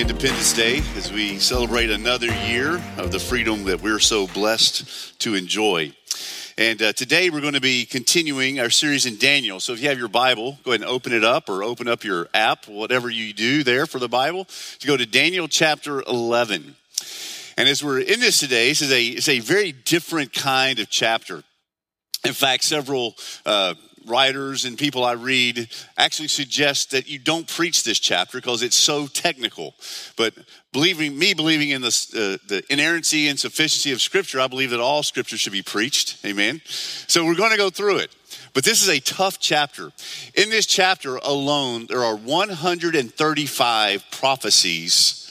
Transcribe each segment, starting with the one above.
Independence Day as we celebrate another year of the freedom that we're so blessed to enjoy. And uh, today we're going to be continuing our series in Daniel. So if you have your Bible, go ahead and open it up or open up your app, whatever you do there for the Bible, to go to Daniel chapter 11. And as we're in this today, this is a, it's a very different kind of chapter. In fact, several uh, writers and people I read actually suggest that you don't preach this chapter because it's so technical. But believing me believing in the, uh, the inerrancy and sufficiency of Scripture, I believe that all Scripture should be preached. Amen. So we're going to go through it. But this is a tough chapter. In this chapter alone, there are 135 prophecies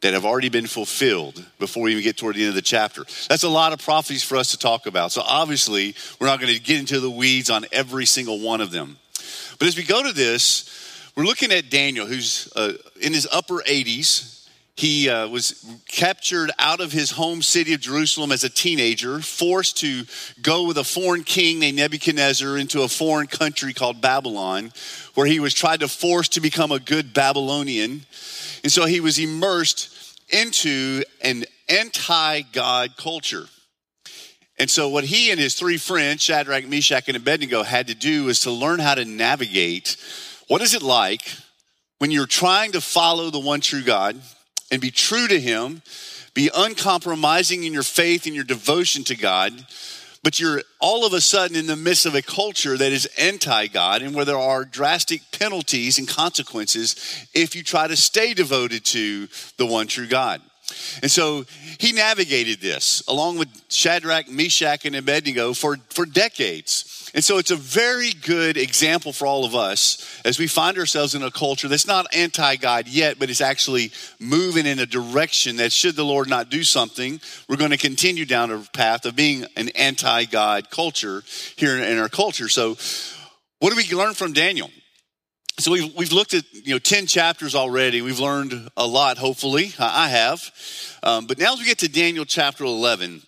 that have already been fulfilled before we even get toward the end of the chapter. That's a lot of prophecies for us to talk about. So obviously, we're not going to get into the weeds on every single one of them. But as we go to this, we're looking at Daniel, who's uh, in his upper 80s. He uh, was captured out of his home city of Jerusalem as a teenager, forced to go with a foreign king named Nebuchadnezzar into a foreign country called Babylon, where he was tried to force to become a good Babylonian. And so he was immersed into an anti God culture. And so, what he and his three friends, Shadrach, Meshach, and Abednego, had to do was to learn how to navigate what is it like when you're trying to follow the one true God and be true to him, be uncompromising in your faith and your devotion to God, but you're all of a sudden in the midst of a culture that is anti God and where there are drastic penalties and consequences if you try to stay devoted to the one true God. And so he navigated this along with Shadrach, Meshach, and Abednego for, for decades. And so it's a very good example for all of us as we find ourselves in a culture that's not anti God yet, but is actually moving in a direction that, should the Lord not do something, we're going to continue down a path of being an anti God culture here in our culture. So, what do we learn from Daniel? So we've, we've looked at you know 10 chapters already. We've learned a lot, hopefully. I have. Um, but now as we get to Daniel chapter 11,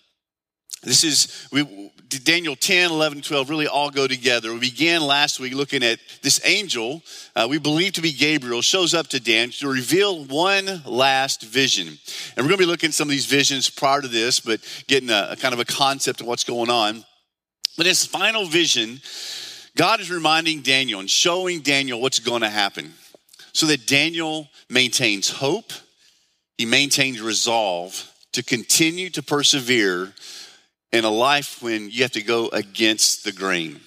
this is, we, Daniel 10, 11, 12 really all go together. We began last week looking at this angel, uh, we believe to be Gabriel, shows up to Daniel to reveal one last vision. And we're going to be looking at some of these visions prior to this, but getting a, a kind of a concept of what's going on. But his final vision, God is reminding Daniel and showing Daniel what's going to happen so that Daniel maintains hope, he maintains resolve to continue to persevere in a life when you have to go against the grain.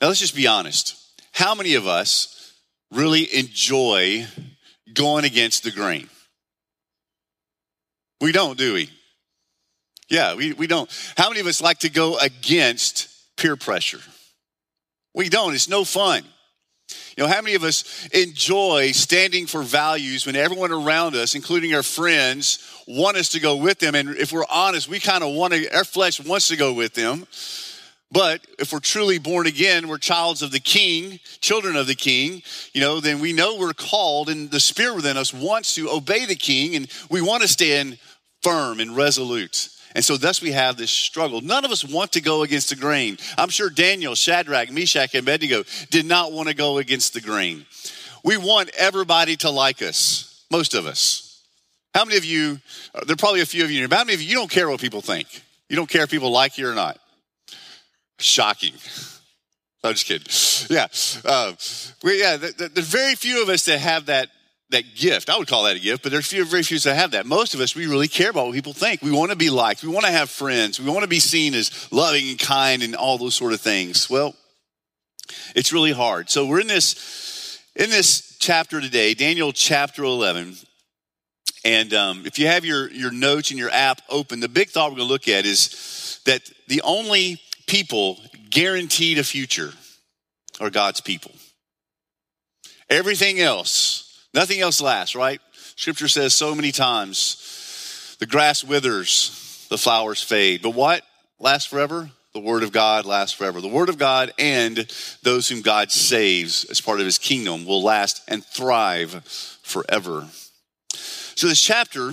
Now, let's just be honest. How many of us really enjoy going against the grain? We don't, do we? Yeah, we, we don't. How many of us like to go against peer pressure? We don't. It's no fun. You know, how many of us enjoy standing for values when everyone around us, including our friends, want us to go with them? And if we're honest, we kind of want to, our flesh wants to go with them. But if we're truly born again, we're childs of the king, children of the king, you know, then we know we're called and the spirit within us wants to obey the king and we want to stand firm and resolute. And so, thus, we have this struggle. None of us want to go against the grain. I'm sure Daniel, Shadrach, Meshach, and Abednego did not want to go against the grain. We want everybody to like us, most of us. How many of you, uh, there are probably a few of you but how many of you, you don't care what people think? You don't care if people like you or not? Shocking. I'm just kidding. Yeah. Uh, we, yeah, there's very few of us that have that that gift. I would call that a gift, but there's few, very few that have that. Most of us, we really care about what people think. We want to be liked. We want to have friends. We want to be seen as loving and kind and all those sort of things. Well, it's really hard. So we're in this in this chapter today, Daniel chapter 11. And um, if you have your, your notes and your app open, the big thought we're going to look at is that the only people guaranteed a future are God's people. Everything else Nothing else lasts, right? Scripture says so many times the grass withers, the flowers fade. But what lasts forever? The Word of God lasts forever. The Word of God and those whom God saves as part of His kingdom will last and thrive forever. So, this chapter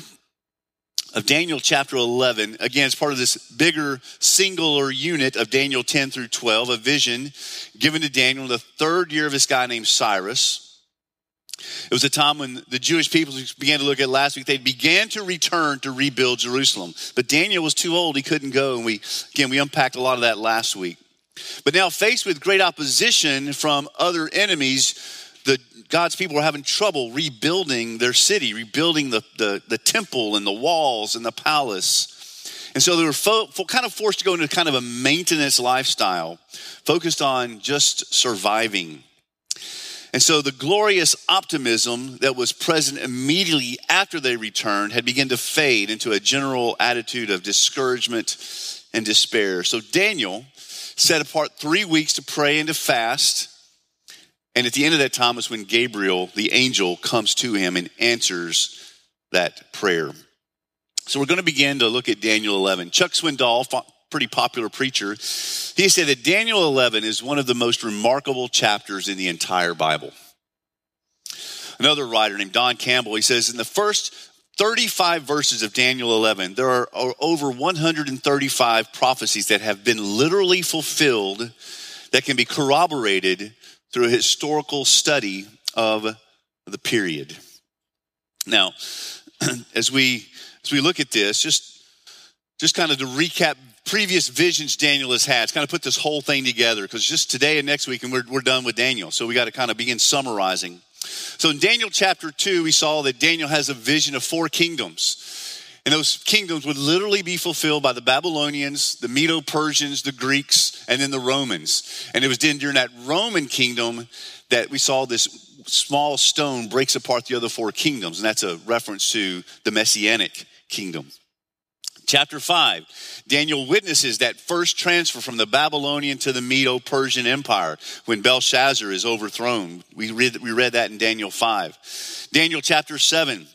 of Daniel, chapter 11, again, it's part of this bigger singular unit of Daniel 10 through 12, a vision given to Daniel in the third year of this guy named Cyrus. It was a time when the Jewish people began to look at last week. They began to return to rebuild Jerusalem. But Daniel was too old. He couldn't go. And we, again, we unpacked a lot of that last week. But now, faced with great opposition from other enemies, the God's people were having trouble rebuilding their city, rebuilding the, the, the temple and the walls and the palace. And so they were fo- kind of forced to go into kind of a maintenance lifestyle, focused on just surviving. And so the glorious optimism that was present immediately after they returned had begun to fade into a general attitude of discouragement and despair. So Daniel set apart three weeks to pray and to fast. And at the end of that time is when Gabriel, the angel, comes to him and answers that prayer. So we're going to begin to look at Daniel 11. Chuck Swindoll, pretty popular preacher, he said that Daniel 11 is one of the most remarkable chapters in the entire Bible. Another writer named Don Campbell, he says, in the first 35 verses of Daniel 11, there are over 135 prophecies that have been literally fulfilled that can be corroborated through a historical study of the period. Now, as we as we look at this, just, just kind of to recap previous visions Daniel has had, It's kind of put this whole thing together because just today and next week, and we're, we're done with Daniel. So we got to kind of begin summarizing. So in Daniel chapter 2, we saw that Daniel has a vision of four kingdoms. And those kingdoms would literally be fulfilled by the Babylonians, the Medo Persians, the Greeks, and then the Romans. And it was during that Roman kingdom that we saw this small stone breaks apart the other four kingdoms. And that's a reference to the Messianic kingdom. Chapter 5, Daniel witnesses that first transfer from the Babylonian to the Medo Persian Empire when Belshazzar is overthrown. We read, we read that in Daniel 5. Daniel chapter 7,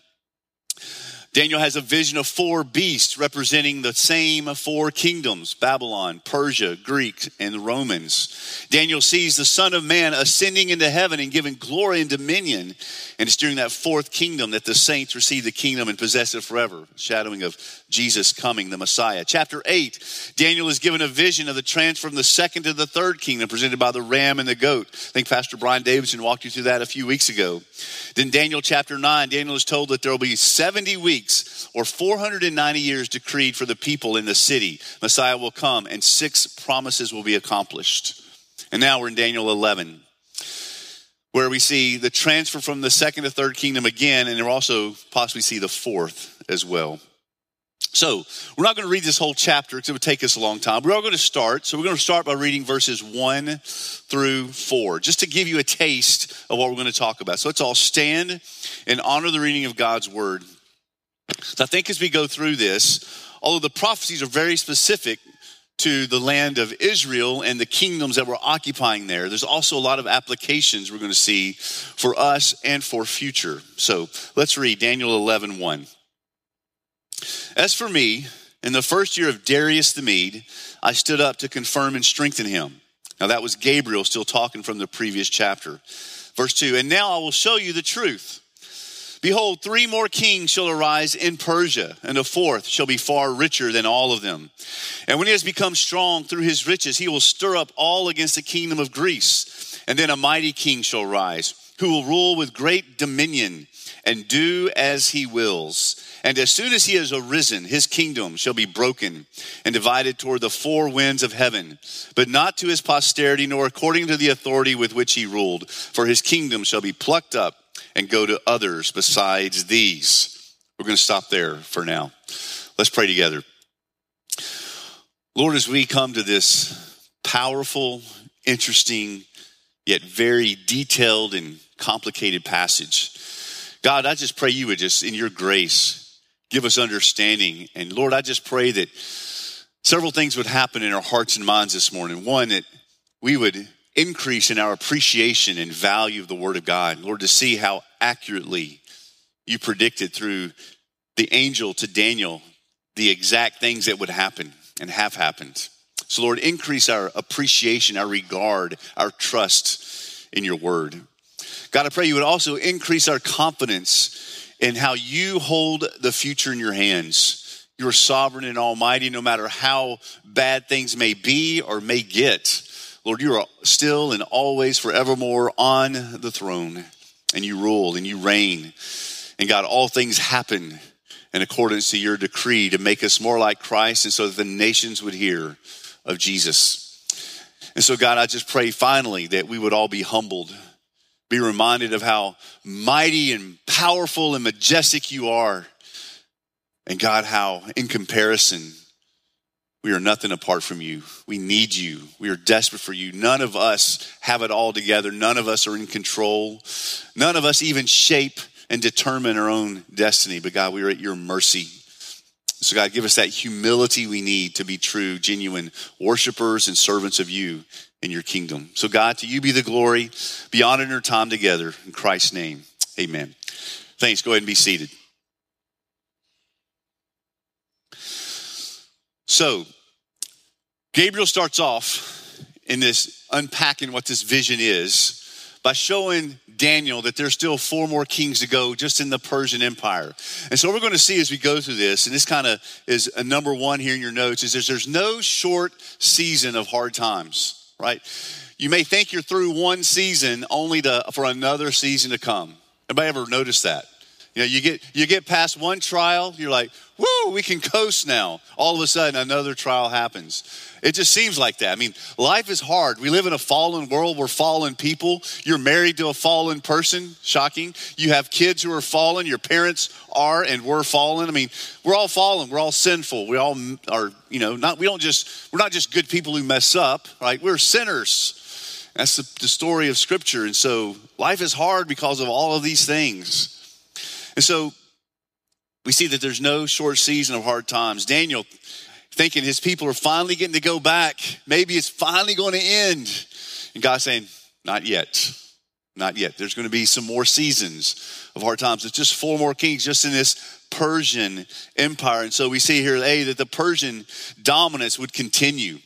Daniel has a vision of four beasts representing the same four kingdoms Babylon, Persia, Greek, and the Romans. Daniel sees the Son of Man ascending into heaven and giving glory and dominion. And it's during that fourth kingdom that the saints receive the kingdom and possess it forever, shadowing of Jesus coming, the Messiah. Chapter 8, Daniel is given a vision of the transfer from the second to the third kingdom presented by the ram and the goat. I think Pastor Brian Davidson walked you through that a few weeks ago. Then Daniel chapter 9, Daniel is told that there will be 70 weeks weeks or 490 years decreed for the people in the city. Messiah will come and six promises will be accomplished. And now we're in Daniel 11 where we see the transfer from the second to third kingdom again, and we'll also possibly see the fourth as well. So, we're not going to read this whole chapter because it would take us a long time. We're all going to start. So, we're going to start by reading verses 1 through 4, just to give you a taste of what we're going to talk about. So, let's all stand and honor the reading of God's word. So I think as we go through this, although the prophecies are very specific to the land of Israel and the kingdoms that were occupying there, there's also a lot of applications we're going to see for us and for future. So let's read Daniel 11 1. As for me, in the first year of Darius the Mede, I stood up to confirm and strengthen him. Now that was Gabriel still talking from the previous chapter. Verse 2 And now I will show you the truth. Behold, three more kings shall arise in Persia, and a fourth shall be far richer than all of them. And when he has become strong through his riches, he will stir up all against the kingdom of Greece. And then a mighty king shall rise, who will rule with great dominion and do as he wills. And as soon as he has arisen, his kingdom shall be broken and divided toward the four winds of heaven, but not to his posterity, nor according to the authority with which he ruled. For his kingdom shall be plucked up and go to others besides these. We're going to stop there for now. Let's pray together. Lord, as we come to this powerful, interesting, yet very detailed and complicated passage, God, I just pray you would just, in your grace, give us understanding. And Lord, I just pray that several things would happen in our hearts and minds this morning. One, that we would increase in our appreciation and value of the Word of God. Lord, to see how accurately you predicted through the angel to Daniel the exact things that would happen and have happened. So, Lord, increase our appreciation, our regard, our trust in your Word. God, I pray you would also increase our confidence in how you hold the future in your hands. You're sovereign and almighty, no matter how bad things may be or may get. Lord, you are still and always forevermore on the throne. And you rule and you reign. And God, all things happen in accordance to your decree to make us more like Christ and so that the nations would hear of Jesus. And so, God, I just pray finally that we would all be humbled, be reminded of how mighty and powerful and majestic you are. And God, how in comparison, we are nothing apart from you. We need you. We are desperate for you. None of us have it all together. None of us are in control. None of us even shape and determine our own destiny. But God, we are at your mercy. So, God, give us that humility we need to be true, genuine worshipers and servants of you in your kingdom. So, God, to you be the glory, be honored in our time together. In Christ's name, amen. Thanks. Go ahead and be seated. So, Gabriel starts off in this unpacking what this vision is by showing Daniel that there's still four more kings to go just in the Persian Empire. And so, what we're going to see as we go through this, and this kind of is a number one here in your notes, is there's, there's no short season of hard times, right? You may think you're through one season only to, for another season to come. Anybody ever notice that? You know, you get you get past one trial, you're like, woo, we can coast now. All of a sudden, another trial happens. It just seems like that. I mean, life is hard. We live in a fallen world. We're fallen people. You're married to a fallen person. Shocking. You have kids who are fallen. Your parents are and we're fallen. I mean, we're all fallen. We're all sinful. We all are, you know, not, we don't just, we're not just good people who mess up, right? We're sinners. That's the, the story of Scripture. And so life is hard because of all of these things. And so we see that there's no short season of hard times. Daniel thinking his people are finally getting to go back. Maybe it's finally going to end. And God's saying, not yet. Not yet. There's going to be some more seasons of hard times. It's just four more kings just in this Persian empire. And so we see here, A, that the Persian dominance would continue.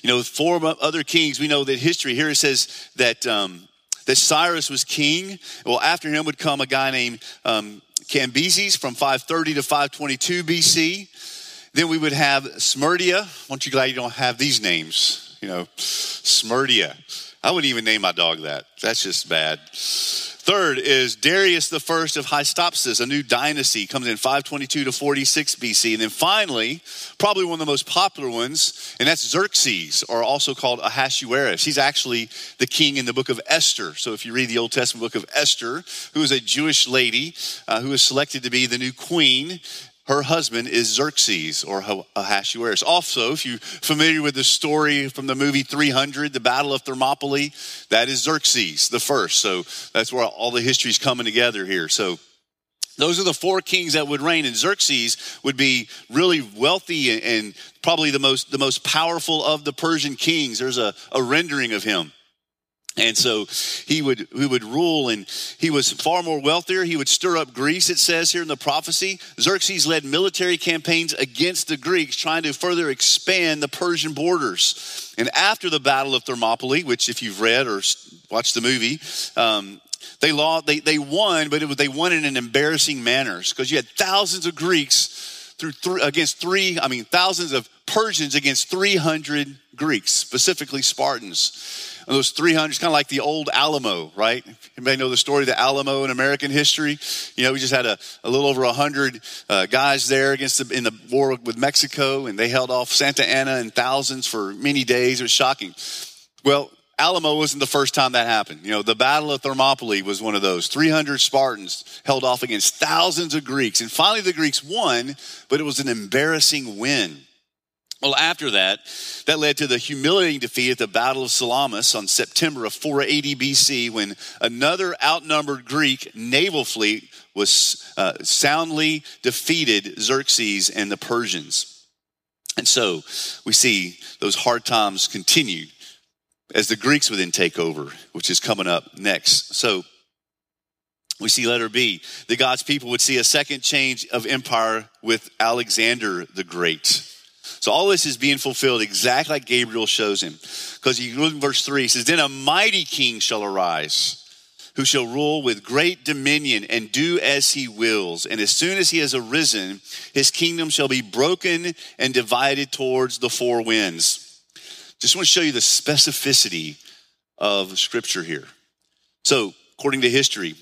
You know, four other kings, we know that history, here it says that um, that Cyrus was king. Well, after him would come a guy named um, Cambyses from 530 to 522 BC. Then we would have Smyrdia. Aren't you glad you don't have these names? You know, Smyrdia. I wouldn't even name my dog that. That's just bad. Third is Darius the first of Hystaspes, a new dynasty, comes in 522 to 46 BC. And then finally, probably one of the most popular ones, and that's Xerxes, or also called Ahasuerus. He's actually the king in the book of Esther. So if you read the Old Testament book of Esther, who is a Jewish lady uh, who was selected to be the new queen her husband is Xerxes or Ahasuerus. Also, if you're familiar with the story from the movie 300, the Battle of Thermopylae, that is Xerxes the first. So that's where all the history is coming together here. So those are the four kings that would reign, and Xerxes would be really wealthy and probably the most the most powerful of the Persian kings. There's a, a rendering of him. And so he would, he would rule, and he was far more wealthier. He would stir up Greece, it says here in the prophecy. Xerxes led military campaigns against the Greeks, trying to further expand the Persian borders. And after the Battle of Thermopylae, which, if you've read or watched the movie, um, they, lost, they, they won, but they won in an embarrassing manner because you had thousands of Greeks through th- against three, I mean, thousands of Persians against 300 Greeks, specifically Spartans those 300, it's kind of like the old Alamo, right? Anybody know the story of the Alamo in American history? You know, we just had a, a little over 100 uh, guys there against the, in the war with Mexico, and they held off Santa Anna in thousands for many days. It was shocking. Well, Alamo wasn't the first time that happened. You know, the Battle of Thermopylae was one of those. 300 Spartans held off against thousands of Greeks. And finally, the Greeks won, but it was an embarrassing win. Well, after that, that led to the humiliating defeat at the Battle of Salamis on September of 480 BC when another outnumbered Greek naval fleet was uh, soundly defeated Xerxes and the Persians. And so we see those hard times continued as the Greeks would then take over, which is coming up next. So we see letter B, that God's people would see a second change of empire with Alexander the Great. So all this is being fulfilled exactly like Gabriel shows him. Because you look in verse 3, he says, Then a mighty king shall arise, who shall rule with great dominion and do as he wills. And as soon as he has arisen, his kingdom shall be broken and divided towards the four winds. Just want to show you the specificity of scripture here. So according to history,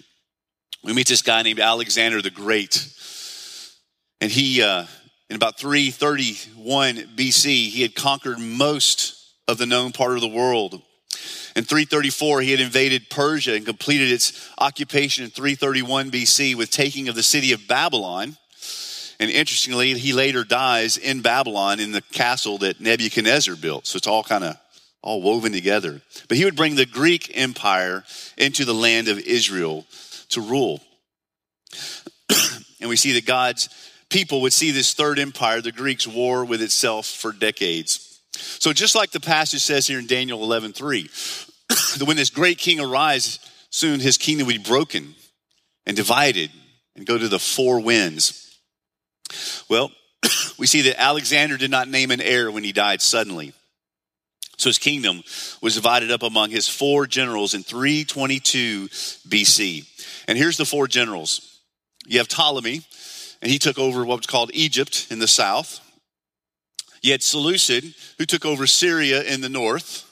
we meet this guy named Alexander the Great. And he, uh, in about 331 BC, he had conquered most of the known part of the world. In 334, he had invaded Persia and completed its occupation in 331 BC with taking of the city of Babylon. And interestingly, he later dies in Babylon in the castle that Nebuchadnezzar built. So it's all kind of all woven together. But he would bring the Greek Empire into the land of Israel to rule. and we see that God's people would see this third empire, the Greeks, war with itself for decades. So just like the passage says here in Daniel 11:3, that when this great king arises, soon his kingdom will be broken and divided and go to the four winds. Well, we see that Alexander did not name an heir when he died suddenly. So his kingdom was divided up among his four generals in 322 BC. And here's the four generals. You have Ptolemy, and he took over what was called Egypt in the south. You had Seleucid, who took over Syria in the north.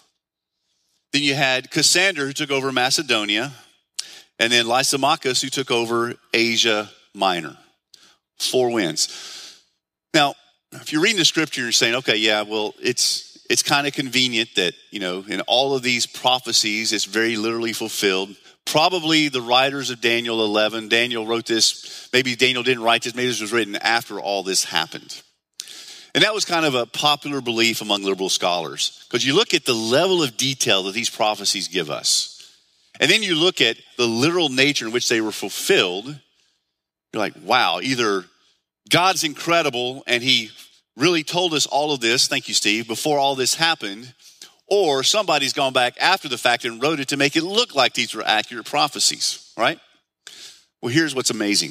Then you had Cassander, who took over Macedonia. And then Lysimachus, who took over Asia Minor. Four wins. Now, if you're reading the scripture, and you're saying, okay, yeah, well, it's it's kind of convenient that, you know, in all of these prophecies, it's very literally fulfilled. Probably the writers of Daniel 11, Daniel wrote this, maybe Daniel didn't write this, maybe this was written after all this happened. And that was kind of a popular belief among liberal scholars. Because you look at the level of detail that these prophecies give us, and then you look at the literal nature in which they were fulfilled, you're like, wow, either God's incredible and he really told us all of this, thank you, Steve, before all this happened, or somebody's gone back after the fact and wrote it to make it look like these were accurate prophecies, right? Well, here's what's amazing.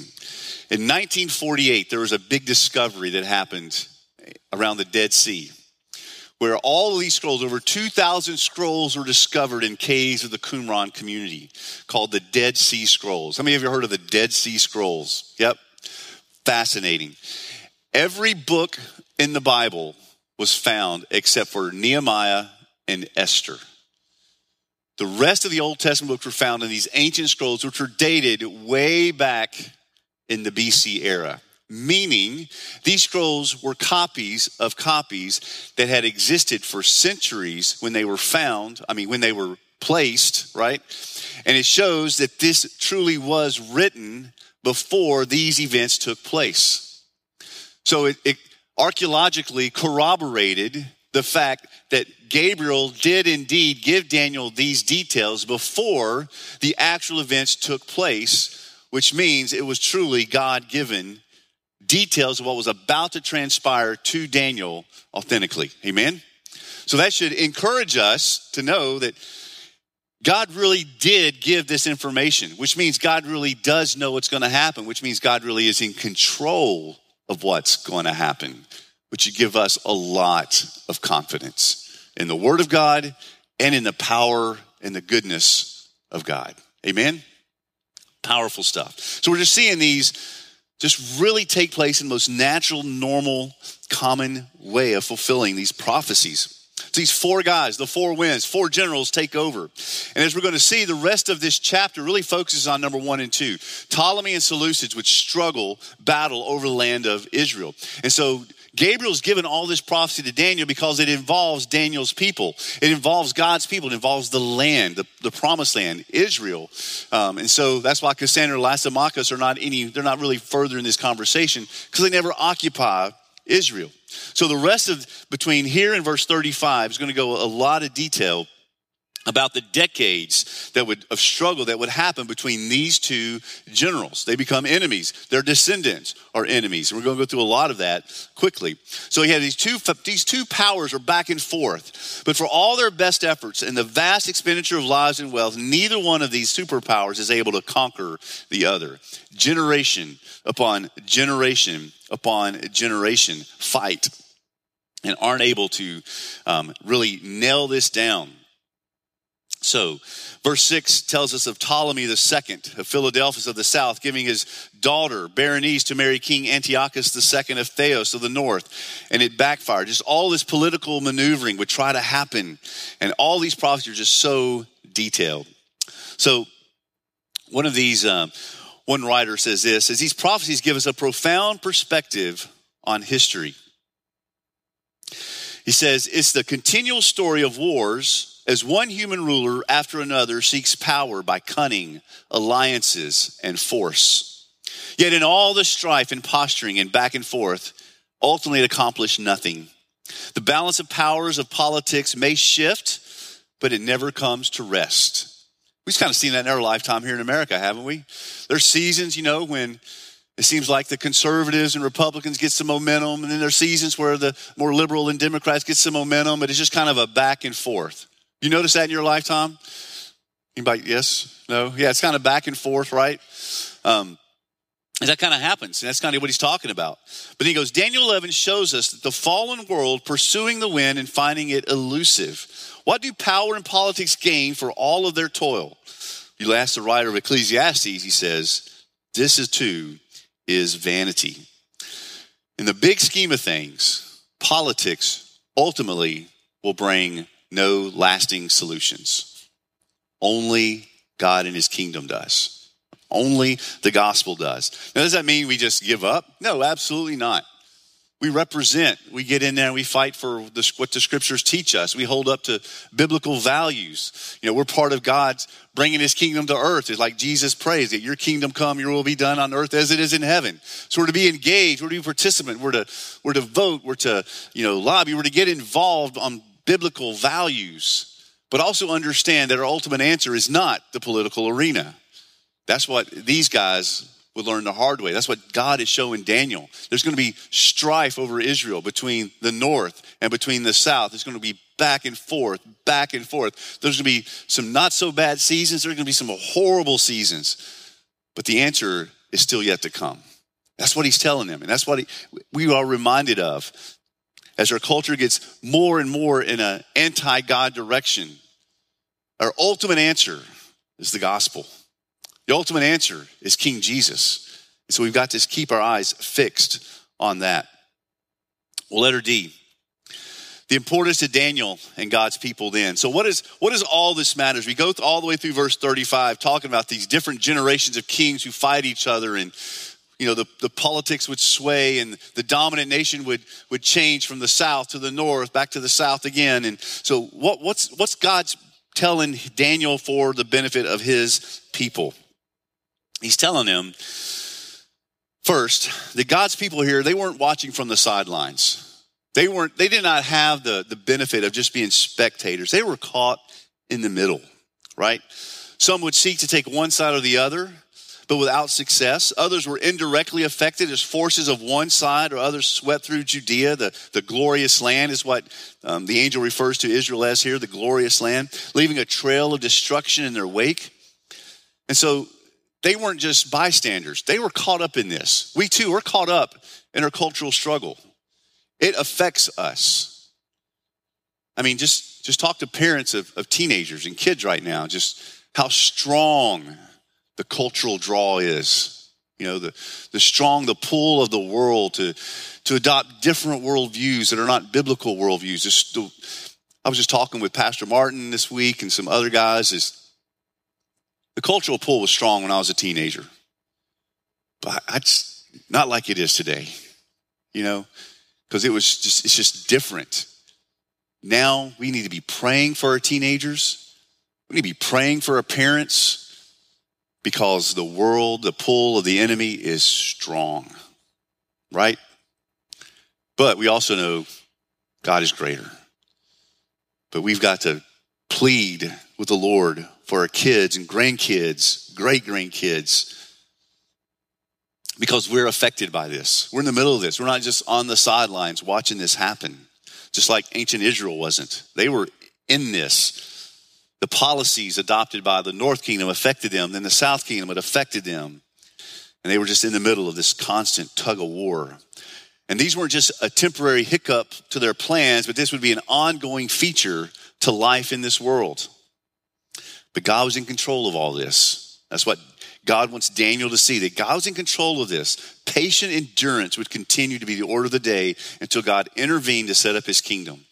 In 1948, there was a big discovery that happened around the Dead Sea, where all of these scrolls, over 2,000 scrolls, were discovered in caves of the Qumran community called the Dead Sea Scrolls. How many of you heard of the Dead Sea Scrolls? Yep. Fascinating. Every book in the Bible was found except for Nehemiah and Esther. The rest of the Old Testament books were found in these ancient scrolls, which were dated way back in the BC era. Meaning, these scrolls were copies of copies that had existed for centuries when they were found, I mean, when they were placed, right? And it shows that this truly was written before these events took place. So it, it archaeologically corroborated the fact that Gabriel did indeed give Daniel these details before the actual events took place, which means it was truly God given details of what was about to transpire to Daniel authentically. Amen? So that should encourage us to know that God really did give this information, which means God really does know what's going to happen, which means God really is in control of what's going to happen, which should give us a lot of confidence in the Word of God and in the power and the goodness of God. Amen? Powerful stuff. So we're just seeing these just really take place in the most natural, normal, common way of fulfilling these prophecies So these four guys, the four winds, four generals take over. And as we're going to see, the rest of this chapter really focuses on number one and two Ptolemy and Seleucids, which struggle, battle over the land of Israel. And so Gabriel's given all this prophecy to Daniel because it involves Daniel's people. It involves God's people. It involves the land, the, the promised land, Israel. Um, and so that's why Cassandra and Lysimachus are not any, they're not really further in this conversation because they never occupy Israel. So the rest of between here and verse 35 is going to go a lot of detail about the decades that would of struggle that would happen between these two generals. They become enemies. Their descendants are enemies. And we're going to go through a lot of that quickly. So you have these two these two powers are back and forth. But for all their best efforts and the vast expenditure of lives and wealth, neither one of these superpowers is able to conquer the other. Generation upon generation upon generation fight and aren't able to um, really nail this down. So, verse 6 tells us of Ptolemy II of Philadelphus of the south, giving his daughter Berenice to marry King Antiochus II of Theos of the north, and it backfired. Just all this political maneuvering would try to happen, and all these prophecies are just so detailed. So, One of these, um, one writer says this, says these prophecies give us a profound perspective on history. He says, it's the continual story of wars as one human ruler after another seeks power by cunning, alliances, and force. Yet in all the strife and posturing and back and forth, ultimately it accomplished nothing. The balance of powers of politics may shift, but it never comes to rest. We've kind of seen that in our lifetime here in America, haven't we? There's seasons, you know, when it seems like the conservatives and Republicans get some momentum, and then there's seasons where the more liberal and Democrats get some momentum, but it's just kind of a back and forth. You notice that in your lifetime? Anybody? Yes? No? Yeah, it's kind of back and forth, right? Um, and that kind of happens, and that's kind of what he's talking about. But he goes, Daniel 11 shows us that the fallen world pursuing the wind and finding it elusive. What do power and politics gain for all of their toil? You ask the writer of Ecclesiastes, he says, This is too is vanity. In the big scheme of things, politics ultimately will bring no lasting solutions. Only God and his kingdom does. Only the gospel does. Now, does that mean we just give up? No, absolutely not. We represent, we get in there and we fight for the, what the scriptures teach us. We hold up to biblical values. You know, we're part of God's bringing his kingdom to earth. It's like Jesus prays that your kingdom come, your will be done on earth as it is in heaven. So we're to be engaged, we're to be participant, we're to, we're to vote, we're to, you know, lobby, we're to get involved on biblical values, but also understand that our ultimate answer is not the political arena. That's what these guys would learn the hard way. That's what God is showing Daniel. There's going to be strife over Israel between the north and between the south. There's going to be back and forth, back and forth. There's going to be some not so bad seasons. There's going to be some horrible seasons. But the answer is still yet to come. That's what he's telling them. And that's what he, we are reminded of as our culture gets more and more in an anti God direction. Our ultimate answer is the gospel. The ultimate answer is King Jesus. And So we've got to keep our eyes fixed on that. Well, letter D. The importance to Daniel and God's people then. So what is what is all this matters? We go all the way through verse 35 talking about these different generations of kings who fight each other and you know the, the politics would sway and the dominant nation would would change from the south to the north back to the south again and so what, what's what's god's telling daniel for the benefit of his people He's telling them first that God's people here, they weren't watching from the sidelines. They weren't, they did not have the, the benefit of just being spectators. They were caught in the middle, right? Some would seek to take one side or the other, but without success. Others were indirectly affected as forces of one side or others swept through Judea. The, the glorious land is what um, the angel refers to Israel as here, the glorious land, leaving a trail of destruction in their wake. And so they weren't just bystanders, they were caught up in this. We too are caught up in our cultural struggle. It affects us. I mean, just, just talk to parents of, of teenagers and kids right now, just how strong the cultural draw is. You know, the, the strong, the pull of the world to, to adopt different worldviews that are not biblical worldviews. Just, I was just talking with Pastor Martin this week and some other guys. Is the cultural pull was strong when I was a teenager, but it's not like it is today, you know, because it was just, it's just different. Now we need to be praying for our teenagers. We need to be praying for our parents because the world, the pull of the enemy is strong, right? But we also know God is greater. But we've got to plead with the Lord for our kids and grandkids, great grandkids, because we're affected by this. We're in the middle of this. We're not just on the sidelines watching this happen, just like ancient Israel wasn't. They were in this. The policies adopted by the North Kingdom affected them, then the South Kingdom had affected them. And they were just in the middle of this constant tug of war. And these weren't just a temporary hiccup to their plans, but this would be an ongoing feature to life in this world. But God was in control of all this. That's what God wants Daniel to see that God was in control of this. Patient endurance would continue to be the order of the day until God intervened to set up his kingdom.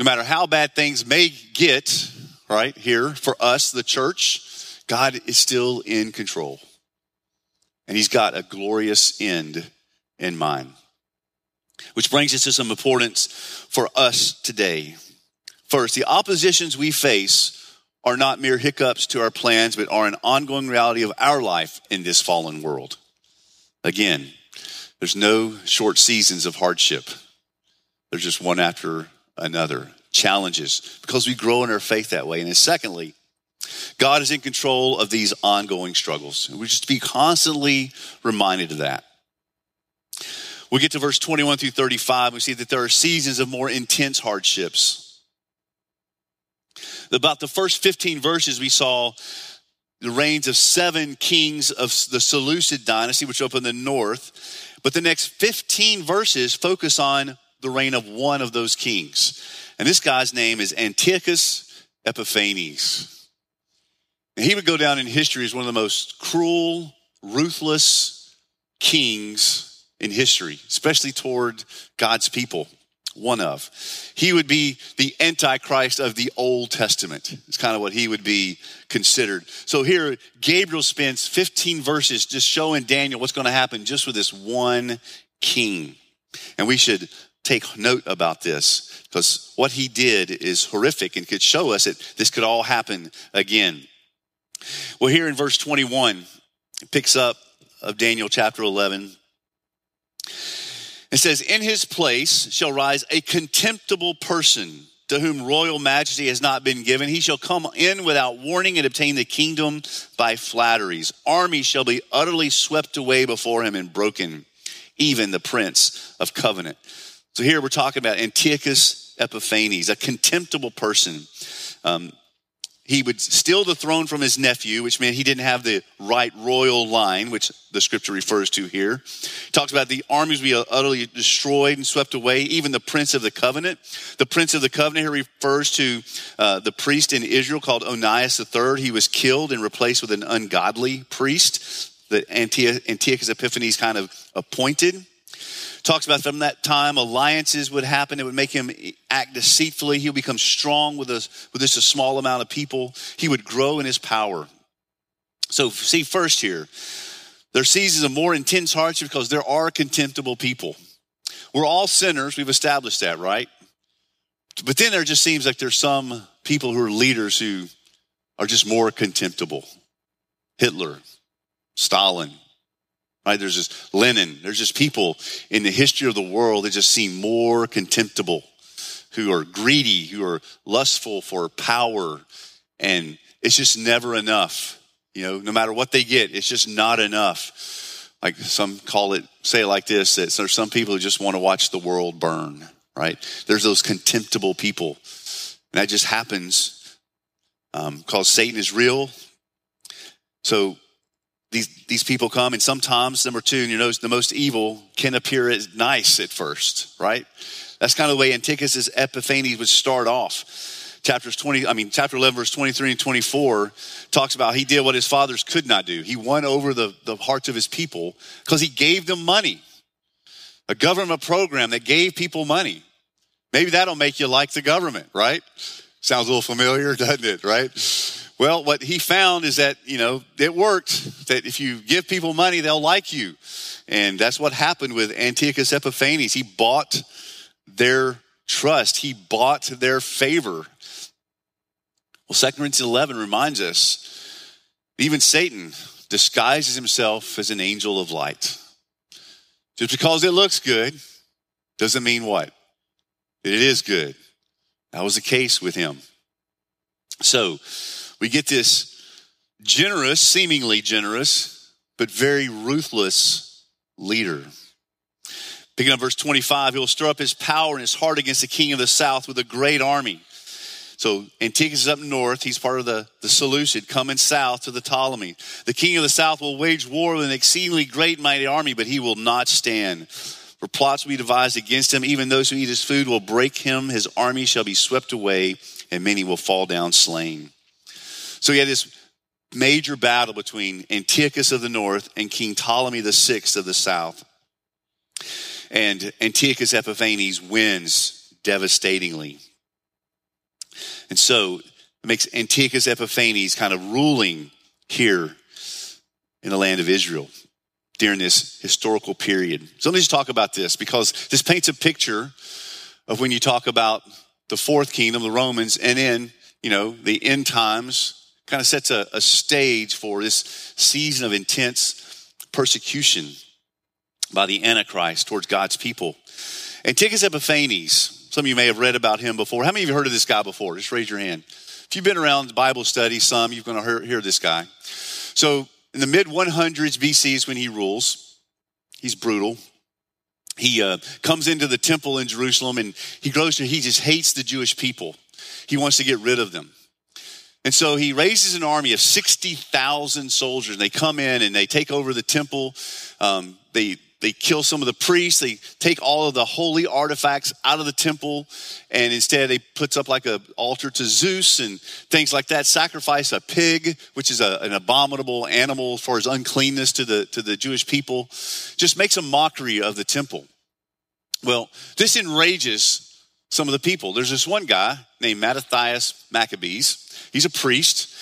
No matter how bad things may get, right, here for us, the church, God is still in control. And he's got a glorious end in mind. Which brings us to some importance for us today. First, the oppositions we face are not mere hiccups to our plans, but are an ongoing reality of our life in this fallen world. Again, there's no short seasons of hardship. There's just one after another. Challenges because we grow in our faith that way. And then secondly, God is in control of these ongoing struggles. We just be constantly reminded of that. We get to verse 21 through 35. We see that there are seasons of more intense hardships. About the first 15 verses, we saw the reigns of seven kings of the Seleucid dynasty, which opened the north. But the next 15 verses focus on the reign of one of those kings. And this guy's name is Antiochus Epiphanes. And he would go down in history as one of the most cruel, ruthless kings in history, especially toward God's people. One of. He would be the Antichrist of the Old Testament. It's kind of what he would be considered. So here, Gabriel spends 15 verses just showing Daniel what's going to happen just with this one king. And we should take note about this because what he did is horrific and could show us that this could all happen again. Well, here in verse 21, it picks up of Daniel chapter 11, it says, In his place shall rise a contemptible person to whom royal majesty has not been given. He shall come in without warning and obtain the kingdom by flatteries. Armies shall be utterly swept away before him and broken, even the prince of covenant. So here we're talking about Antiochus Epiphanes, a contemptible person. Um, he would steal the throne from his nephew, which meant he didn't have the right royal line, which the scripture refers to here. He talks about the armies be utterly destroyed and swept away, even the prince of the covenant. The prince of the covenant here refers to uh, the priest in Israel called Onias III. He was killed and replaced with an ungodly priest that Antiochus Epiphanes kind of appointed talks about from that time alliances would happen. It would make him act deceitfully. He would become strong with, a, with just a small amount of people. He would grow in his power. So, see, first here, there are seasons of more intense hardship because there are contemptible people. We're all sinners. We've established that, right? But then there just seems like there's some people who are leaders who are just more contemptible. Hitler, Stalin, Right? There's just Lenin. There's just people in the history of the world that just seem more contemptible, who are greedy, who are lustful for power. And it's just never enough. You know, no matter what they get, it's just not enough. Like some call it, say it like this, that there's some people who just want to watch the world burn, right? There's those contemptible people. And that just happens um, because Satan is real. So these, these people come, and sometimes, number two, you know, the most evil can appear as nice at first, right? That's kind of the way Antiochus Epiphanes would start off. Chapters 20, I mean, chapter 11, verse 23 and 24 talks about he did what his fathers could not do. He won over the, the hearts of his people because he gave them money. A government program that gave people money. Maybe that'll make you like the government, right? Sounds a little familiar, doesn't it, right? Well, what he found is that, you know, it worked, that if you give people money, they'll like you. And that's what happened with Antiochus Epiphanes. He bought their trust, he bought their favor. Well, 2 Corinthians 11 reminds us even Satan disguises himself as an angel of light. Just because it looks good doesn't mean what? It is good. That was the case with him. So, we get this generous, seemingly generous, but very ruthless leader. Picking up verse 25, he will stir up his power and his heart against the king of the south with a great army. So Antiochus is up north. He's part of the, the Seleucid coming south to the Ptolemy. The king of the south will wage war with an exceedingly great mighty army, but he will not stand. For plots will be devised against him. Even those who eat his food will break him. His army shall be swept away, and many will fall down slain. So he had this major battle between Antiochus of the north and King Ptolemy VI of the south. And Antiochus Epiphanes wins devastatingly. And so it makes Antiochus Epiphanes kind of ruling here in the land of Israel during this historical period. So let me just talk about this because this paints a picture of when you talk about the fourth kingdom, the Romans, and then, you know, the end times kind of sets a, a stage for this season of intense persecution by the Antichrist towards God's people. Antiochus Epiphanes, some of you may have read about him before. How many of you heard of this guy before? Just raise your hand. If you've been around Bible study, some, you're going to hear, hear this guy. So in the mid 100s BC is when he rules. He's brutal. He uh, comes into the temple in Jerusalem and he grows to, he just hates the Jewish people. He wants to get rid of them. And so he raises an army of 60,000 soldiers. They come in and they take over the temple. Um, they they kill some of the priests. They take all of the holy artifacts out of the temple, and instead they puts up like an altar to Zeus and things like that. Sacrifice a pig, which is a, an abominable animal for his uncleanness to the to the Jewish people. Just makes a mockery of the temple. Well, this enrages some of the people. There's this one guy named Mattathias Maccabees. He's a priest,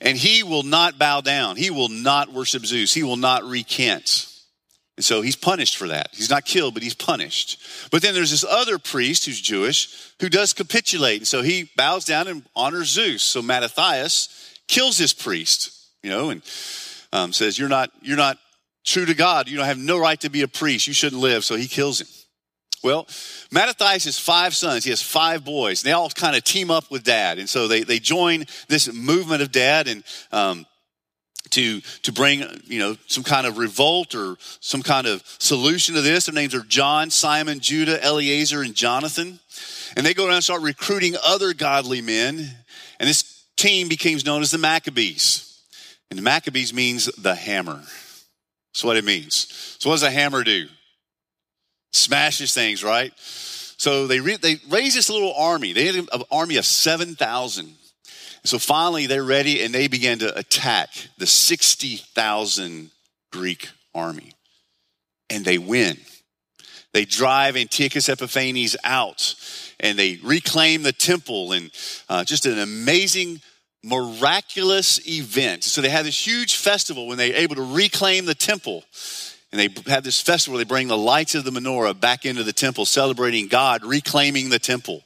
and he will not bow down. He will not worship Zeus. He will not recant. And so he's punished for that. He's not killed, but he's punished. But then there's this other priest who's Jewish who does capitulate. And so he bows down and honors Zeus. So Mattathias kills this priest, you know, and um, says, You're not, you're not true to God. You don't have no right to be a priest. You shouldn't live. So he kills him. Well, Mattathias has five sons. He has five boys. They all kind of team up with dad. And so they, they join this movement of dad. And um, to, to bring, you know, some kind of revolt or some kind of solution to this. Their names are John, Simon, Judah, Eleazar, and Jonathan. And they go around and start recruiting other godly men. And this team becomes known as the Maccabees. And the Maccabees means the hammer. That's what it means. So what does a hammer do? Smashes things, right? So they, re- they raise this little army. They had an army of 7,000 so finally, they're ready and they began to attack the 60,000 Greek army. And they win. They drive Antiochus Epiphanes out and they reclaim the temple and uh, just an amazing miraculous event. So they had this huge festival when they were able to reclaim the temple. And they have this festival where they bring the lights of the menorah back into the temple, celebrating God reclaiming the temple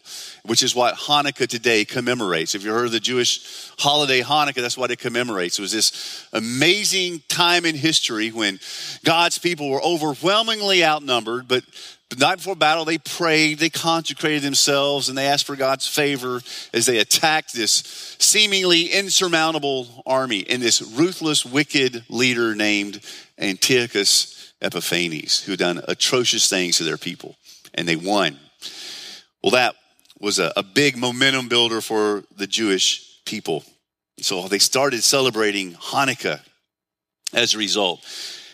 which is what Hanukkah today commemorates. If you heard of the Jewish holiday Hanukkah, that's what it commemorates. It was this amazing time in history when God's people were overwhelmingly outnumbered, but the night before battle, they prayed, they consecrated themselves, and they asked for God's favor as they attacked this seemingly insurmountable army and this ruthless, wicked leader named Antiochus Epiphanes, who had done atrocious things to their people, and they won. Well, that was a, a big momentum builder for the Jewish people. So they started celebrating Hanukkah as a result.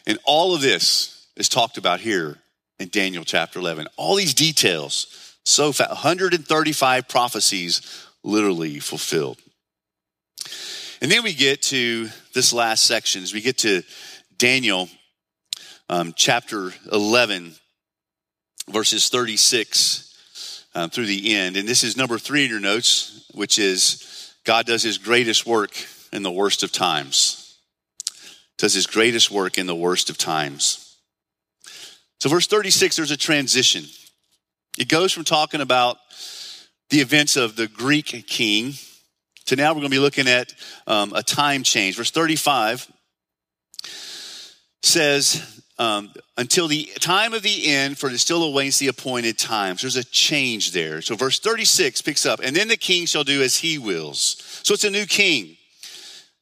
And all of this is talked about here in Daniel chapter 11. All these details, so fast, 135 prophecies literally fulfilled. And then we get to this last section as we get to Daniel um, chapter 11, verses 36 um, through the end. And this is number three in your notes, which is God does his greatest work in the worst of times. Does his greatest work in the worst of times. So, verse 36, there's a transition. It goes from talking about the events of the Greek king to now we're going to be looking at um, a time change. Verse 35 says, um, until the time of the end, for it still awaits the appointed times. There's a change there. So verse 36 picks up, and then the king shall do as he wills. So it's a new king.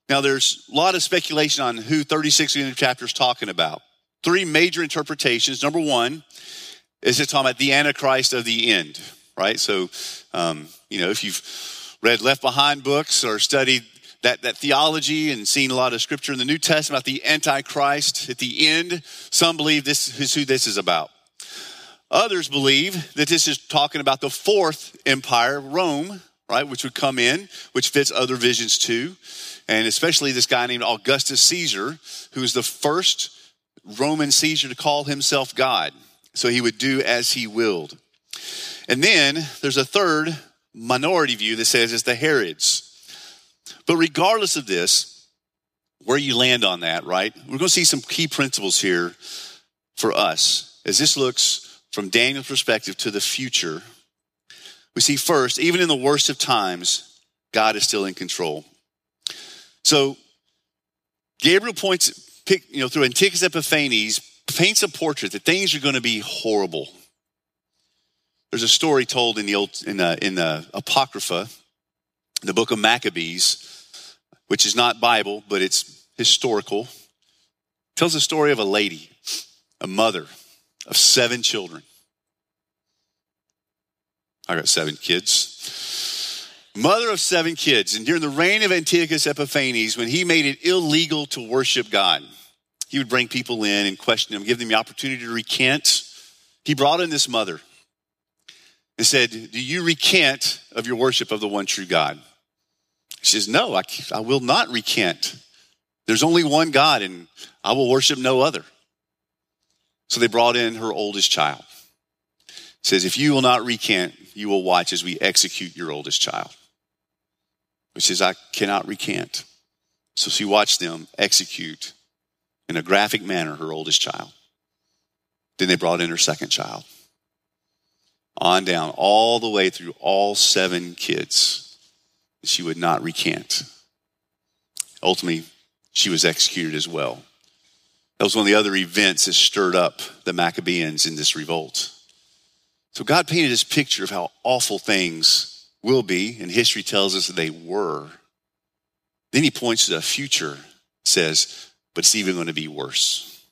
Now there's a lot of speculation on who 36 in the chapter is talking about. Three major interpretations. Number one is it talking about the Antichrist of the end, right? So, um, you know, if you've read Left Behind books or studied that, that theology and seeing a lot of scripture in the New Testament about the Antichrist at the end. Some believe this is who this is about. Others believe that this is talking about the fourth empire, Rome, right, which would come in, which fits other visions too. And especially this guy named Augustus Caesar, who was the first Roman Caesar to call himself God. So he would do as he willed. And then there's a third minority view that says it's the Herods but regardless of this, where you land on that, right? We're going to see some key principles here for us as this looks from Daniel's perspective to the future. We see first, even in the worst of times, God is still in control. So Gabriel points, you know, through Antiochus Epiphanes, paints a portrait that things are going to be horrible. There's a story told in the old in the, in the Apocrypha, the book of Maccabees, which is not Bible, but it's historical. Tells the story of a lady, a mother of seven children. I got seven kids. Mother of seven kids. And during the reign of Antiochus Epiphanes, when he made it illegal to worship God, he would bring people in and question them, give them the opportunity to recant. He brought in this mother and said, Do you recant of your worship of the one true God? She says, No, I, I will not recant. There's only one God, and I will worship no other. So they brought in her oldest child. says, If you will not recant, you will watch as we execute your oldest child. Which says, I cannot recant. So she watched them execute in a graphic manner her oldest child. Then they brought in her second child on down, all the way through all seven kids. She would not recant. Ultimately, she was executed as well. That was one of the other events that stirred up the Maccabees in this revolt. So God painted this picture of how awful things will be, and history tells us they were. Then he points to the future, says, but it's even going to be worse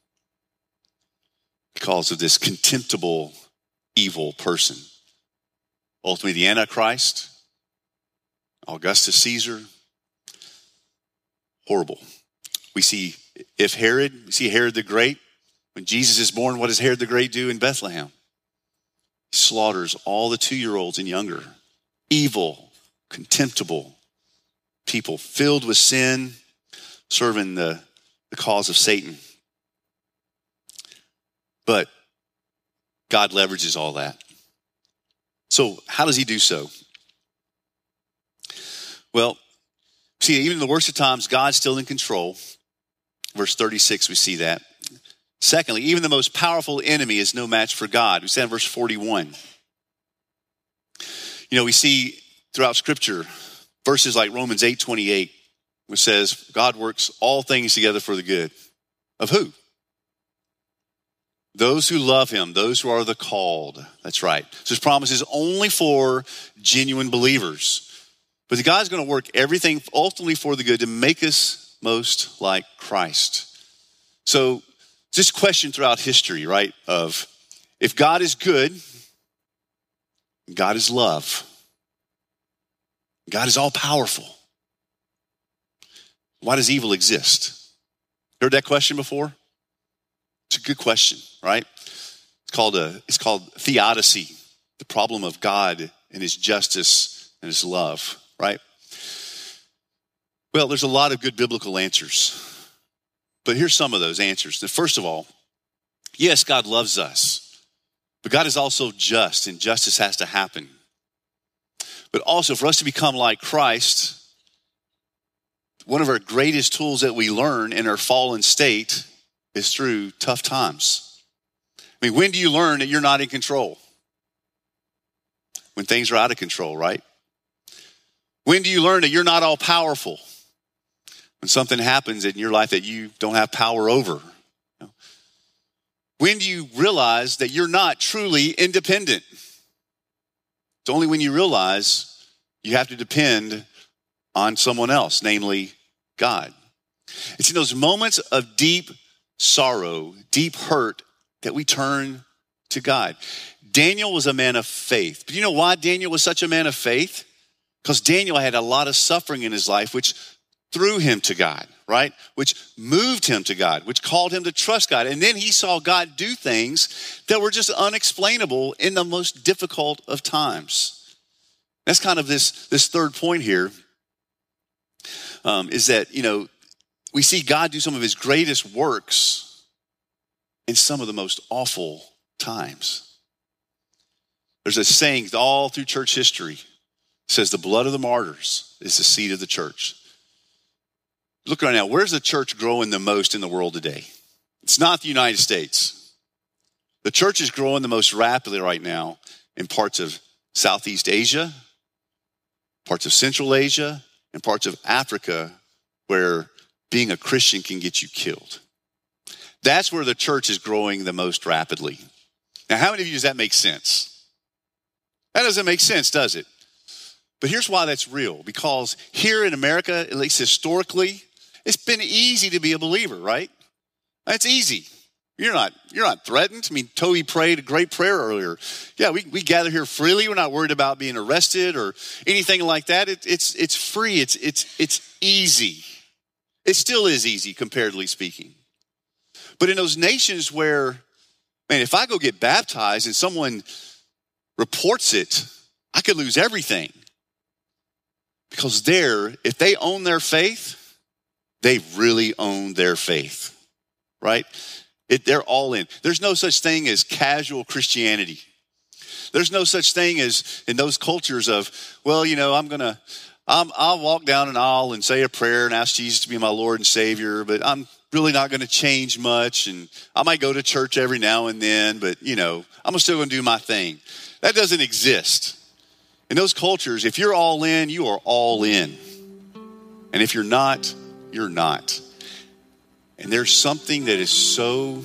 because of this contemptible evil person. Ultimately, the Antichrist, Augustus Caesar, horrible. We see if Herod, we see Herod the Great. When Jesus is born, what does Herod the Great do in Bethlehem? He slaughters all the two year olds and younger. Evil, contemptible people filled with sin, serving the, the cause of Satan. But God leverages all that. So, how does he do so? Well, see, even in the worst of times, God's still in control. Verse 36, we see that. Secondly, even the most powerful enemy is no match for God. We see in verse 41. You know, we see throughout Scripture verses like Romans 8 28, which says, God works all things together for the good. Of who? Those who love him, those who are the called. That's right. So his promise is only for genuine believers. But God's going to work everything ultimately for the good to make us most like Christ. So this question throughout history, right? Of if God is good, God is love. God is all powerful. Why does evil exist? Heard that question before? It's a good question, right? It's called a it's called theodicy, the problem of God and his justice and his love, right? Well, there's a lot of good biblical answers. But here's some of those answers. First of all, yes, God loves us, but God is also just, and justice has to happen. But also, for us to become like Christ, one of our greatest tools that we learn in our fallen state is through tough times. I mean, when do you learn that you're not in control? When things are out of control, right? When do you learn that you're not all powerful? When something happens in your life that you don't have power over. When do you realize that you're not truly independent? It's only when you realize you have to depend on someone else, namely God. It's in those moments of deep sorrow, deep hurt, that we turn to God. Daniel was a man of faith. But you know why Daniel was such a man of faith? Because Daniel had a lot of suffering in his life, which threw him to God, right? Which moved him to God, which called him to trust God. And then he saw God do things that were just unexplainable in the most difficult of times. That's kind of this, this third point here. Um, is that, you know, we see God do some of his greatest works in some of the most awful times. There's a saying all through church history says the blood of the martyrs is the seed of the church. Look right now, where's the church growing the most in the world today? It's not the United States. The church is growing the most rapidly right now in parts of Southeast Asia, parts of Central Asia, and parts of Africa where being a Christian can get you killed. That's where the church is growing the most rapidly. Now, how many of you does that make sense? That doesn't make sense, does it? But here's why that's real because here in America, at least historically, it's been easy to be a believer, right? It's easy. You're not, you're not threatened. I mean, Toby prayed a great prayer earlier. Yeah, we, we gather here freely. We're not worried about being arrested or anything like that. It, it's, it's free. It's, it's, it's easy. It still is easy, comparatively speaking. But in those nations where, man, if I go get baptized and someone reports it, I could lose everything. Because there, if they own their faith, they really own their faith, right? It, they're all in. There's no such thing as casual Christianity. There's no such thing as in those cultures of, well, you know, I'm going to, I'll walk down an aisle and say a prayer and ask Jesus to be my Lord and Savior, but I'm really not going to change much. And I might go to church every now and then, but, you know, I'm still going to do my thing. That doesn't exist. In those cultures, if you're all in, you are all in. And if you're not, you're not. And there's something that is so,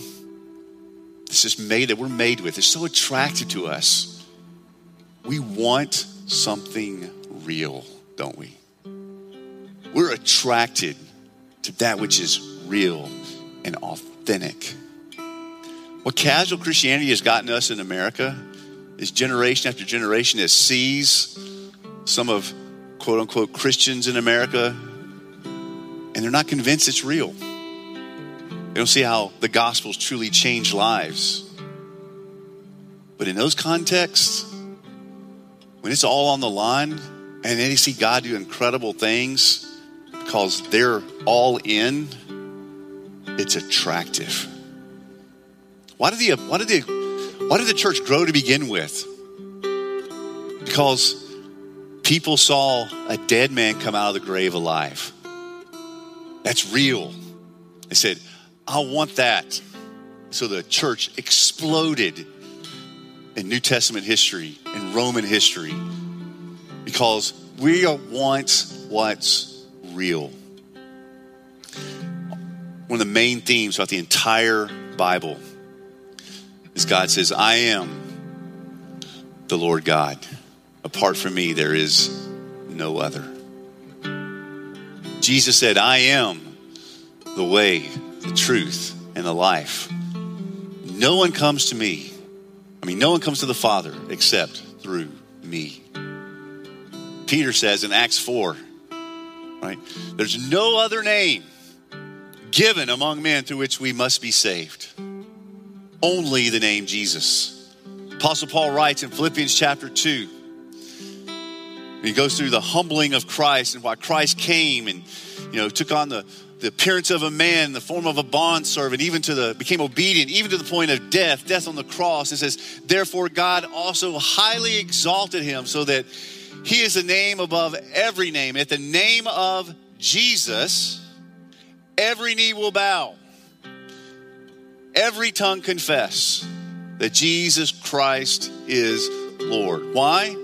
this is made, that we're made with, it's so attractive to us. We want something real, don't we? We're attracted to that which is real and authentic. What casual Christianity has gotten us in America is generation after generation that sees some of quote unquote Christians in America and they're not convinced it's real. They don't see how the gospels truly change lives. But in those contexts, when it's all on the line and they see God do incredible things because they're all in, it's attractive. Why did the why did the why did the church grow to begin with? Because people saw a dead man come out of the grave alive. That's real. They said, I want that. So the church exploded in New Testament history, in Roman history, because we want what's real. One of the main themes about the entire Bible is God says, I am the Lord God. Apart from me, there is no other. Jesus said, I am the way, the truth, and the life. No one comes to me. I mean, no one comes to the Father except through me. Peter says in Acts 4, right? There's no other name given among men through which we must be saved only the name Jesus. Apostle Paul writes in Philippians chapter 2, he goes through the humbling of Christ and why Christ came and you know took on the, the appearance of a man, the form of a bondservant, even to the became obedient, even to the point of death, death on the cross. It says, Therefore God also highly exalted him so that he is the name above every name. At the name of Jesus, every knee will bow every tongue confess that Jesus Christ is Lord. Why?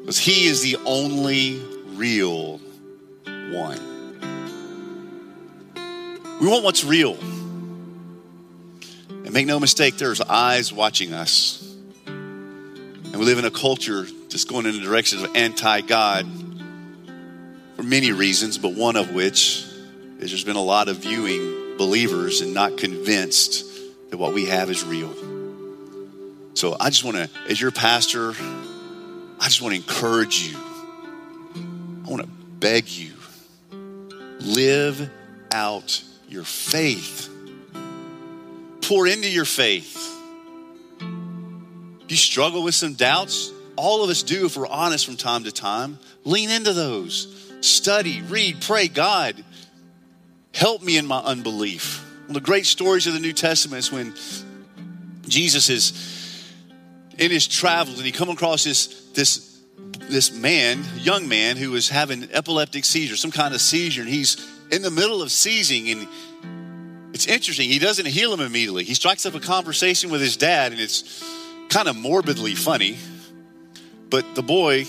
Because he is the only real one. We want what's real. And make no mistake, there's eyes watching us. And we live in a culture just going in the direction of anti God for many reasons, but one of which is there's been a lot of viewing believers and not convinced that what we have is real. So I just want to, as your pastor, I just want to encourage you. I want to beg you live out your faith. Pour into your faith. Do you struggle with some doubts? All of us do if we're honest from time to time. Lean into those. Study, read, pray, God, help me in my unbelief. One of the great stories of the New Testament is when Jesus is in his travels and he come across this, this, this man, young man, who is having epileptic seizure, some kind of seizure, and he's in the middle of seizing, and it's interesting. He doesn't heal him immediately. He strikes up a conversation with his dad, and it's kind of morbidly funny. But the boy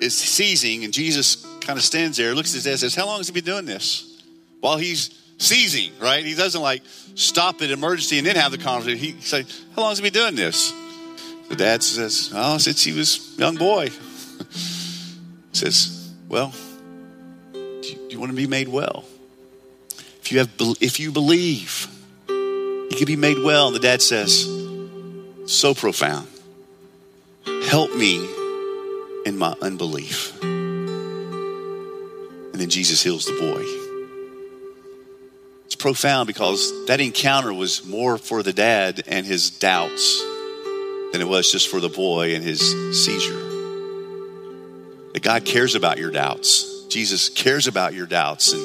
is seizing, and Jesus kind of stands there, looks at his dad, says, How long has he been doing this? While he's seizing, right? He doesn't like stop at emergency and then have the conversation. He says, How long has he been doing this? The dad says, Oh, since he was young boy. He says, Well, do you, do you want to be made well? If you have if you believe, you can be made well. And the dad says, So profound. Help me in my unbelief. And then Jesus heals the boy. It's profound because that encounter was more for the dad and his doubts than it was just for the boy and his seizure. That God cares about your doubts. Jesus cares about your doubts and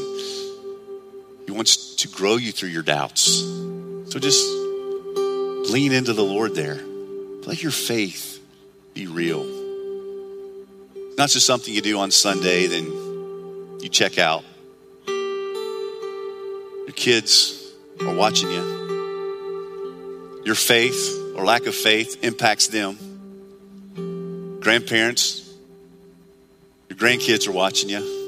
he wants to grow you through your doubts. So just lean into the Lord there. Let your faith be real. Not just something you do on Sunday, then you check out. Your kids are watching you. Your faith or lack of faith impacts them. Grandparents, your grandkids are watching you.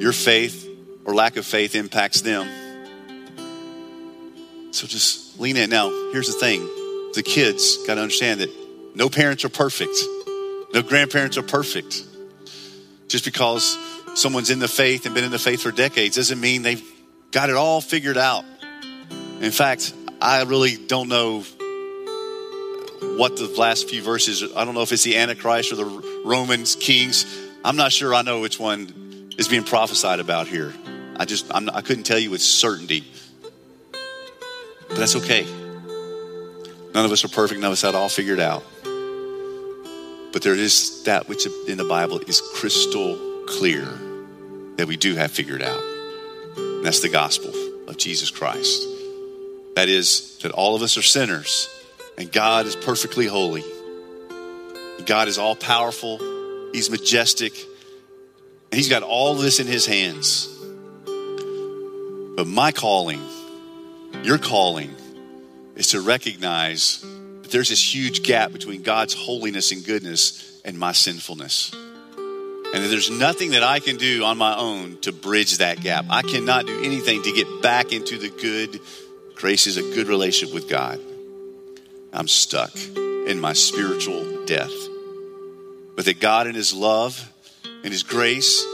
Your faith or lack of faith impacts them. So just lean in. Now, here's the thing the kids got to understand that no parents are perfect, no grandparents are perfect. Just because someone's in the faith and been in the faith for decades doesn't mean they've got it all figured out. In fact, I really don't know what the last few verses, I don't know if it's the Antichrist or the Romans, Kings. I'm not sure I know which one is being prophesied about here. I just, I'm, I couldn't tell you with certainty. But that's okay. None of us are perfect, none of us had it all figured out. But there is that which in the Bible is crystal clear that we do have figured out. And that's the gospel of Jesus Christ. That is, that all of us are sinners and God is perfectly holy. God is all powerful, He's majestic, and He's got all this in His hands. But my calling, your calling, is to recognize that there's this huge gap between God's holiness and goodness and my sinfulness. And there's nothing that I can do on my own to bridge that gap. I cannot do anything to get back into the good graces, a good relationship with God. I'm stuck in my spiritual death. But that God, in His love and His grace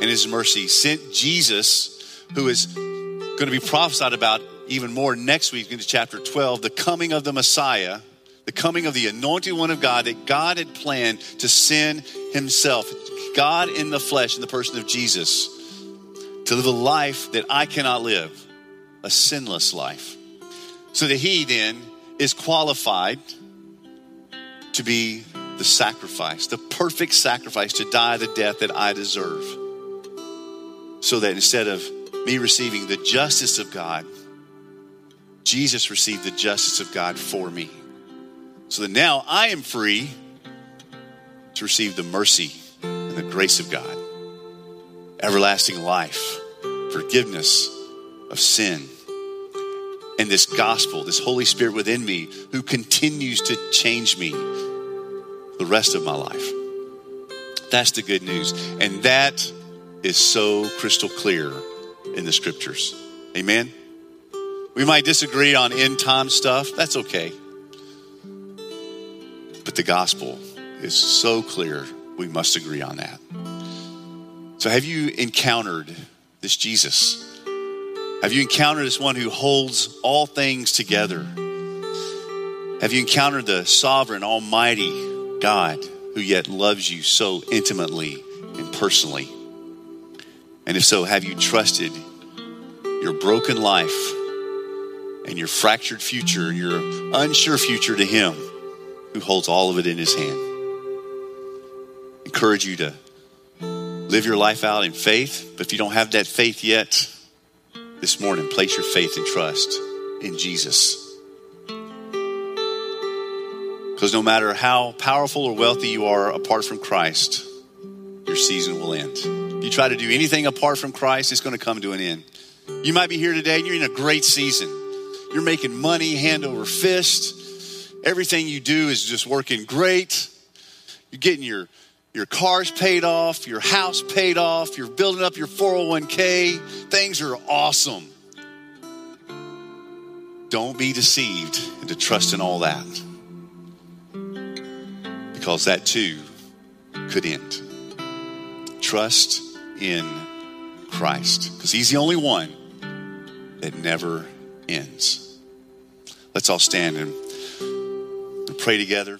and His mercy, sent Jesus, who is going to be prophesied about even more next week into chapter 12, the coming of the Messiah, the coming of the anointed one of God, that God had planned to send Himself, God in the flesh, in the person of Jesus, to live a life that I cannot live, a sinless life. So that He then is qualified to be the sacrifice, the perfect sacrifice to die the death that I deserve. So that instead of me receiving the justice of God, Jesus received the justice of God for me. So that now I am free to receive the mercy and the grace of God, everlasting life, forgiveness of sin and this gospel, this Holy Spirit within me who continues to change me the rest of my life. That's the good news. And that is so crystal clear in the scriptures. Amen. We might disagree on end time stuff. That's okay. But the gospel is so clear, we must agree on that. So, have you encountered this Jesus? Have you encountered this one who holds all things together? Have you encountered the sovereign, almighty God who yet loves you so intimately and personally? And if so, have you trusted your broken life and your fractured future, your unsure future to Him who holds all of it in His hand? Encourage you to live your life out in faith, but if you don't have that faith yet, this morning, place your faith and trust in Jesus. Because no matter how powerful or wealthy you are apart from Christ, your season will end. If you try to do anything apart from Christ, it's going to come to an end. You might be here today and you're in a great season. You're making money hand over fist. Everything you do is just working great. You're getting your, your cars paid off, your house paid off, you're building up your 401k. Things are awesome. Don't be deceived into trusting all that because that too could end. Trust in Christ because He's the only one that never ends. Let's all stand and pray together.